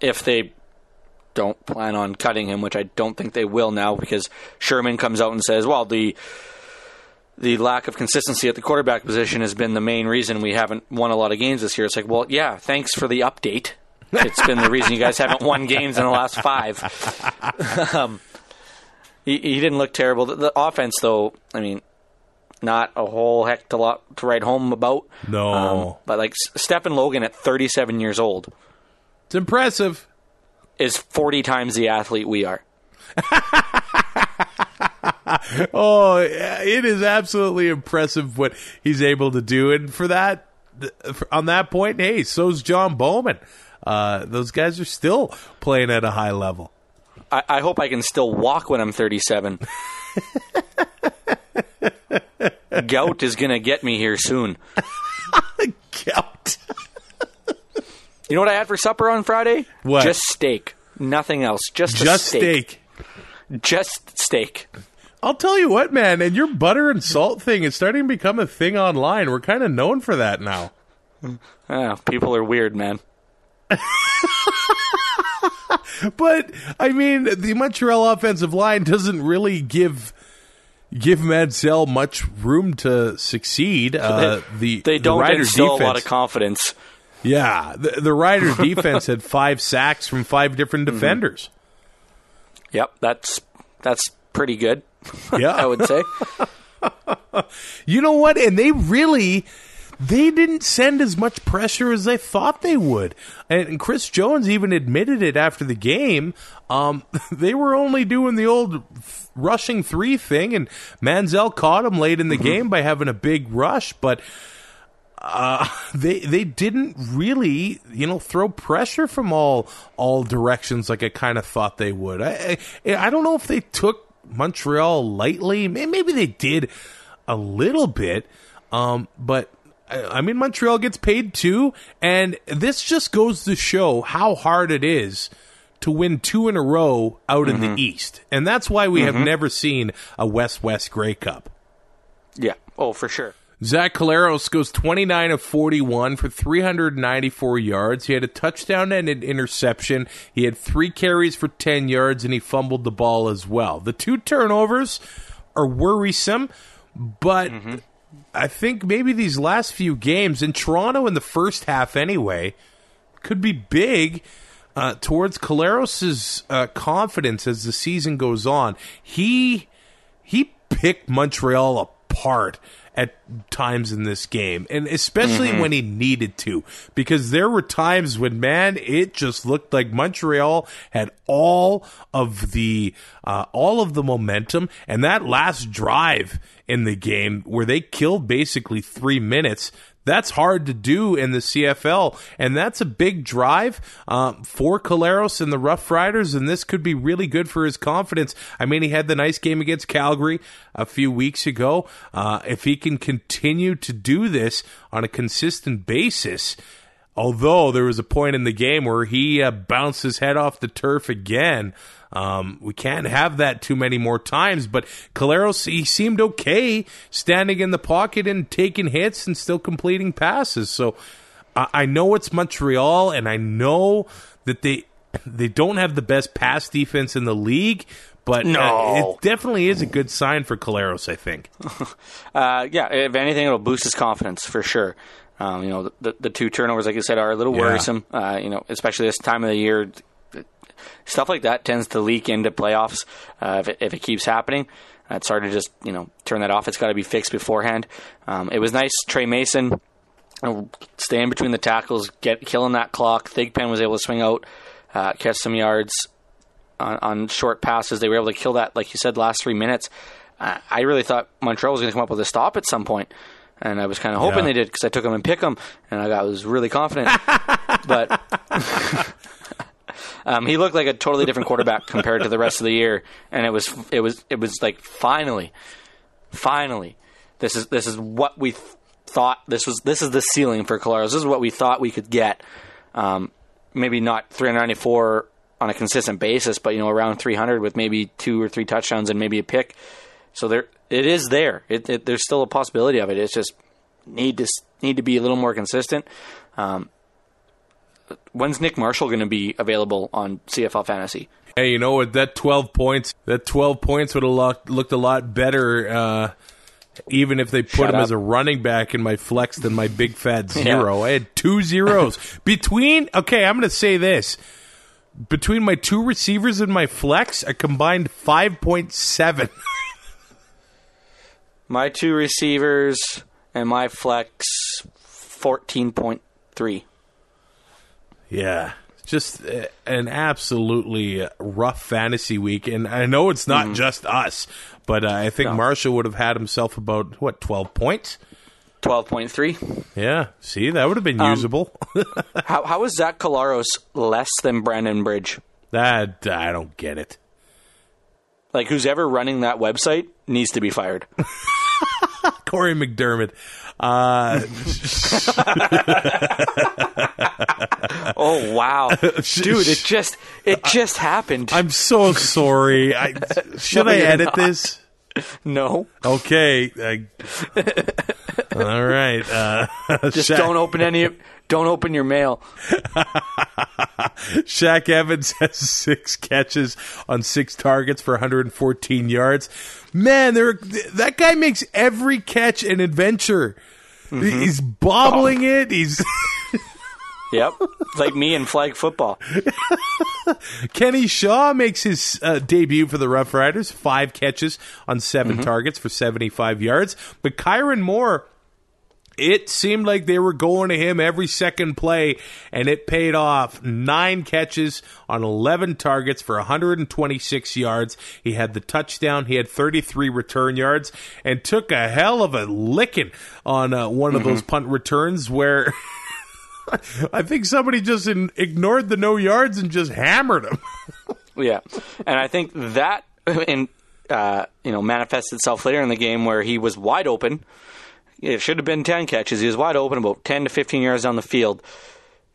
if they don't plan on cutting him, which I don't think they will now, because Sherman comes out and says, "Well, the the lack of consistency at the quarterback position has been the main reason we haven't won a lot of games this year." It's like, well, yeah, thanks for the update. It's been the reason you guys haven't won games in the last five. (laughs) um, he, he didn't look terrible. The, the offense, though, I mean, not a whole heck to lot to write home about. No. Um, but like Stefan Logan at 37 years old It's impressive. is 40 times the athlete we are. (laughs) (laughs) Oh, it is absolutely impressive what he's able to do. And for that, on that point, hey, so's John Bowman. Uh, those guys are still playing at a high level. I, I hope I can still walk when I'm 37. (laughs) Gout is going to get me here soon. (laughs) Count. You know what I had for supper on Friday? What? Just steak. Nothing else. Just, a Just steak. steak. Just steak. I'll tell you what, man, and your butter and salt thing is starting to become a thing online. We're kind of known for that now. Ah, people are weird, man. (laughs) But I mean, the Montreal offensive line doesn't really give give Manziel much room to succeed. Uh, the They don't Riders instill defense, a lot of confidence. yeah, the, the Riders (laughs) defense had five sacks from five different Mm-hmm. defenders. Yep, that's that's pretty good. (laughs) Yeah. I would say. (laughs) You know what? And they really they didn't send as much pressure as they thought they would. And Chris Jones even admitted it after the game. Um, (laughs) they were only doing the old rushing three thing, and Manziel caught him late in the game by having a big rush, but. Uh, they they didn't really you know throw pressure from all all directions like I kind of thought they would. I, I I don't know if they took Montreal lightly. Maybe they did a little bit, um, but I I mean Montreal gets paid too, and this just goes to show how hard it is to win two in a row out in the mm-hmm. East, and that's why we have mm-hmm. never seen a West West Grey Cup. Yeah. Oh, for sure. Zach Collaros goes 29 of 41 for 394 yards. He had a touchdown and an interception. He had three carries for 10 yards, and he fumbled the ball as well. The two turnovers are worrisome, but I think maybe these last few games in Toronto in the first half anyway could be big uh, towards Collaros' uh, confidence as the season goes on. He he picked Montreal apart at times in this game, and especially when he needed to, because there were times when man, it just looked like Montreal had all of the uh, all of the momentum, and that last drive in the game where they killed basically three minutes. That's hard to do in the CFL, and that's a big drive um, for Collaros and the Rough Riders, and this could be really good for his confidence. I mean, he had the nice game against Calgary a few weeks ago. Uh, if he can continue to do this on a consistent basis, although there was a point in the game where he uh, bounced his head off the turf again. Um, we can't have that too many more times, but Collaros, he seemed okay standing in the pocket and taking hits and still completing passes. So I, I know it's Montreal, and I know that they they don't have the best pass defense in the league, but uh, it definitely is a good sign for Collaros, I think. (laughs) Uh, yeah, if anything, it'll boost his confidence for sure. Um, you know, the, the two turnovers, like you said, are a little Yeah. worrisome. Uh, you know, especially this time of the year, stuff like that tends to leak into playoffs uh, if, it, if it keeps happening. It's hard to just you know turn that off. It's got to be fixed beforehand. Um, it was nice, Tre Mason, staying between the tackles, get killing that clock. Thigpen was able to swing out, uh, catch some yards on, on short passes. They were able to kill that, like you said, last three minutes. Uh, I really thought Montreal was going to come up with a stop at some point, and I was kind of hoping Yeah. they did because I took them and pick them, and I got was really confident. (laughs) but (laughs) um, he looked like a totally different quarterback compared to the rest of the year, and it was it was it was like finally, finally, this is this is what we th- thought this was this is the ceiling for Collaros. This is what we thought we could get. Um, maybe not 394 on a consistent basis, but you know around 300 with maybe two or three touchdowns and maybe a pick. So there, it is there. It, it, there's still a possibility of it. It's just need to need to be a little more consistent. Um, when's Nick Marshall going to be available on CFL Fantasy? Hey, you know what? That twelve points, that twelve points would have looked, looked a lot better, uh, even if they put Shut him up. as a running back in my flex than my big fat (laughs) zero. I had two zeros between. Okay, I'm going to say this: between my two receivers and my flex, I combined five point seven. (laughs) My two receivers and my flex, fourteen point three. Yeah. Just uh, an absolutely rough fantasy week. And I know it's not just us, but uh, I think No. Marshall would have had himself about, what, 12 points? Twelve point three. Yeah. See, that would have been usable. (laughs) How how is Zach Collaros less than Brandon Bridge? that, I don't get it. Like who's ever running that website needs to be fired. (laughs) Cory McDiarmid. Uh, (laughs) oh wow, dude! It just it just happened. I'm so sorry. I, should No, I edit not. this? no, Okay. I, (laughs) all right. Uh, just don't open any. Don't open your mail. (laughs) Shaq Evans has six catches on six targets for 114 yards. Man, there that guy makes every catch an adventure. Mm-hmm. He's bobbling Oh. it. He's (laughs) Yep, it's like me in flag football. (laughs) Kenny Shaw makes his uh, debut for the Rough Riders, five catches on 7 Mm-hmm. targets for 75 yards. But Kyran Moore, it seemed like they were going to him every second play, and it paid off. Nine catches on 11 targets for 126 yards. He had the touchdown. He had 33 return yards and took a hell of a licking on uh, one of those punt returns where. (laughs) I think somebody just in, ignored the no yards and just hammered him. (laughs) Yeah, and I think that in uh, you know manifests itself later in the game where he was wide open. It should have been ten catches. He was wide open, about ten to fifteen yards down the field,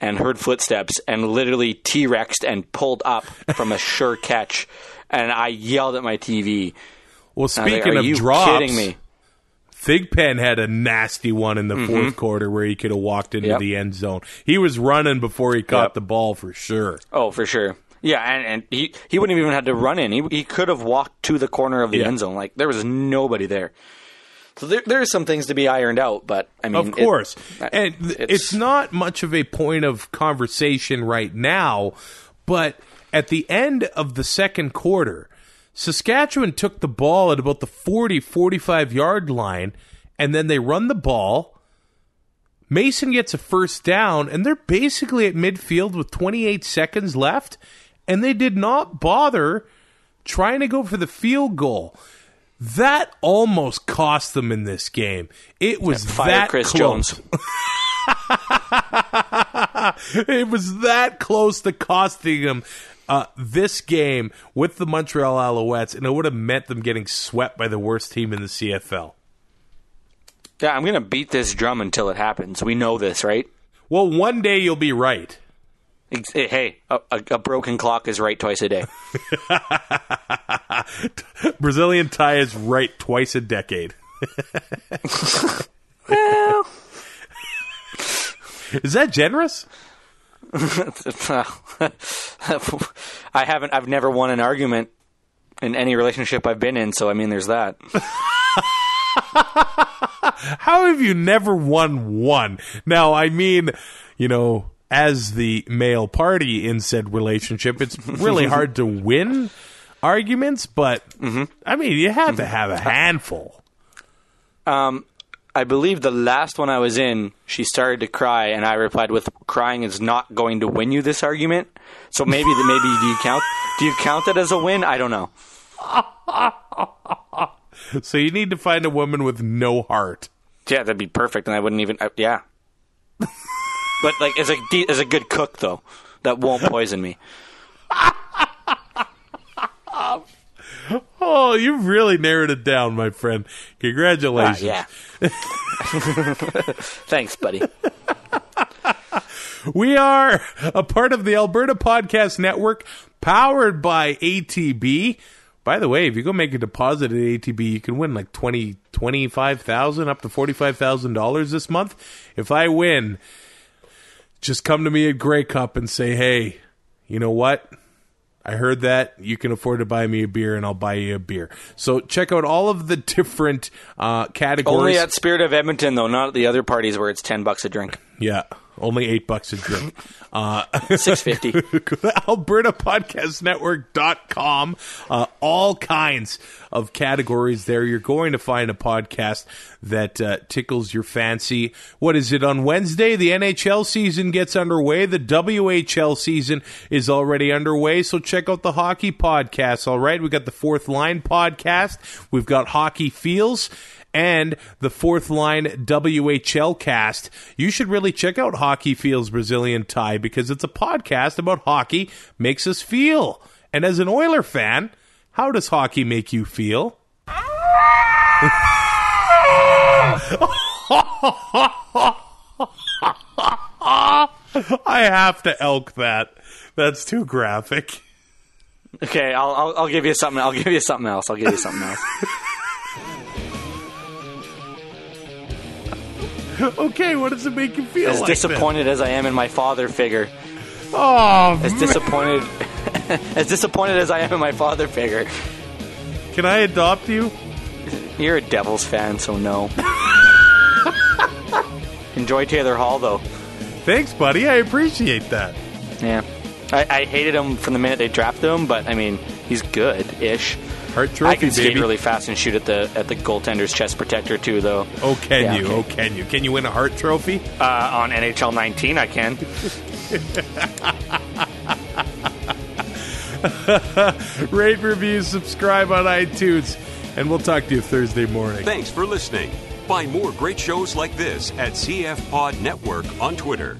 and heard footsteps and literally T Rexed and pulled up from a sure (laughs) catch. And I yelled at my TV. Well, was like, speaking of drops, kidding me? Thigpen had a nasty one in the mm-hmm. fourth quarter where he could have walked into Yep. the end zone. He was running before he caught Yep. the ball for sure. Oh, for sure. Yeah, and, and he, he wouldn't have even had to run in. He, he could have walked to the corner of the Yeah. end zone. Like there was nobody there. So there there's some things to be ironed out, but I mean, Of course. uh, and th- it's, not much of a point of conversation right now, but at the end of the second quarter, Saskatchewan took the ball at about the 40 45 yard line, and then they run the ball. Mason gets a first down, and they're basically at midfield with 28 seconds left, and they did not bother trying to go for the field goal. That almost cost them in this game. It was Fire that Chris close. Jones. (laughs) it was that close to costing them uh, this game with the Montreal Alouettes, and it would have meant them getting swept by the worst team in the CFL. Yeah, I'm gonna beat this drum until it happens. We know this, right? Well, one day you'll be right. Hey, a, a broken clock is right twice a day. (laughs) (laughs) Brazilian tie is right twice a decade. (laughs) well, Is that generous? (laughs) I haven't. I've never won an argument in any relationship I've been in. So I mean, there's that. How have you never won one? Now, I mean, you know, as the male party in said relationship, it's really hard to win arguments, but I mean, you have to have a handful. Um, I believe the last one I was in, she started to cry, and I replied with, "Crying is not going to win you this argument." So maybe, (laughs) maybe do you count? Do you count it as a win? I don't know. (laughs) So you need to find a woman with no heart. Yeah, that'd be perfect, and I wouldn't even. Uh, yeah, (laughs) but like as a de- as a good cook though, that won't poison me. Oh, you've really narrowed it down, my friend. Congratulations. Ah, yeah. (laughs) Thanks, buddy. (laughs) We are a part of the Alberta Podcast Network, powered by ATB. By the way, if you go make a deposit at ATB, you can win like twenty, twenty-five thousand, up to forty-five thousand dollars this month. If I win, just come to me at Grey Cup and say, "Hey, you know what? I heard that you can afford to buy me a beer, and I'll buy you a beer." So check out all of the different uh, categories. Only at Spirit of Edmonton though, not at the other parties where it's ten bucks a drink. yeah, only eight bucks a drink. (laughs) uh, Six fifty. (laughs) AlbertaPodcastNetwork.com. Uh, all kinds of categories there. You're going to find a podcast that uh, tickles your fancy. What is it on Wednesday? The NHL season gets underway. The WHL season is already underway. So check out the hockey podcast. All right. We got the fourth line podcast. We've got hockey feels and the fourth line WHL cast. You should really check out Hockey Feels Brazilian Tie because it's a podcast about hockey makes us feel. And as an Oiler fan, how does hockey make you feel? (laughs) I have to elk that. That's too graphic. Okay, I'll, I'll I'll give you something. I'll give you something else. I'll give you something else. (laughs) (laughs) Okay, what does it make you feel As like? disappointed as I am in my father figure. Oh, as disappointed, (laughs) as disappointed as I am in my father figure, can I adopt you? you're a Devils fan, so no. (laughs) Enjoy Taylor Hall though. Thanks, buddy. I appreciate that. Yeah. I, I hated him from the minute they drafted him, but I mean, he's good-ish. Hart Trophy, I can skate baby. really fast and shoot at the at the goaltender's chest protector too, though. Oh, can Yeah, you? okay. Oh, can you? Can you win a Hart Trophy? Uh, on NHL 19, I can. (laughs) Rate, review, subscribe on iTunes, and we'll talk to you Thursday morning. Thanks for listening. Find more great shows like this at CF Pod Network on Twitter.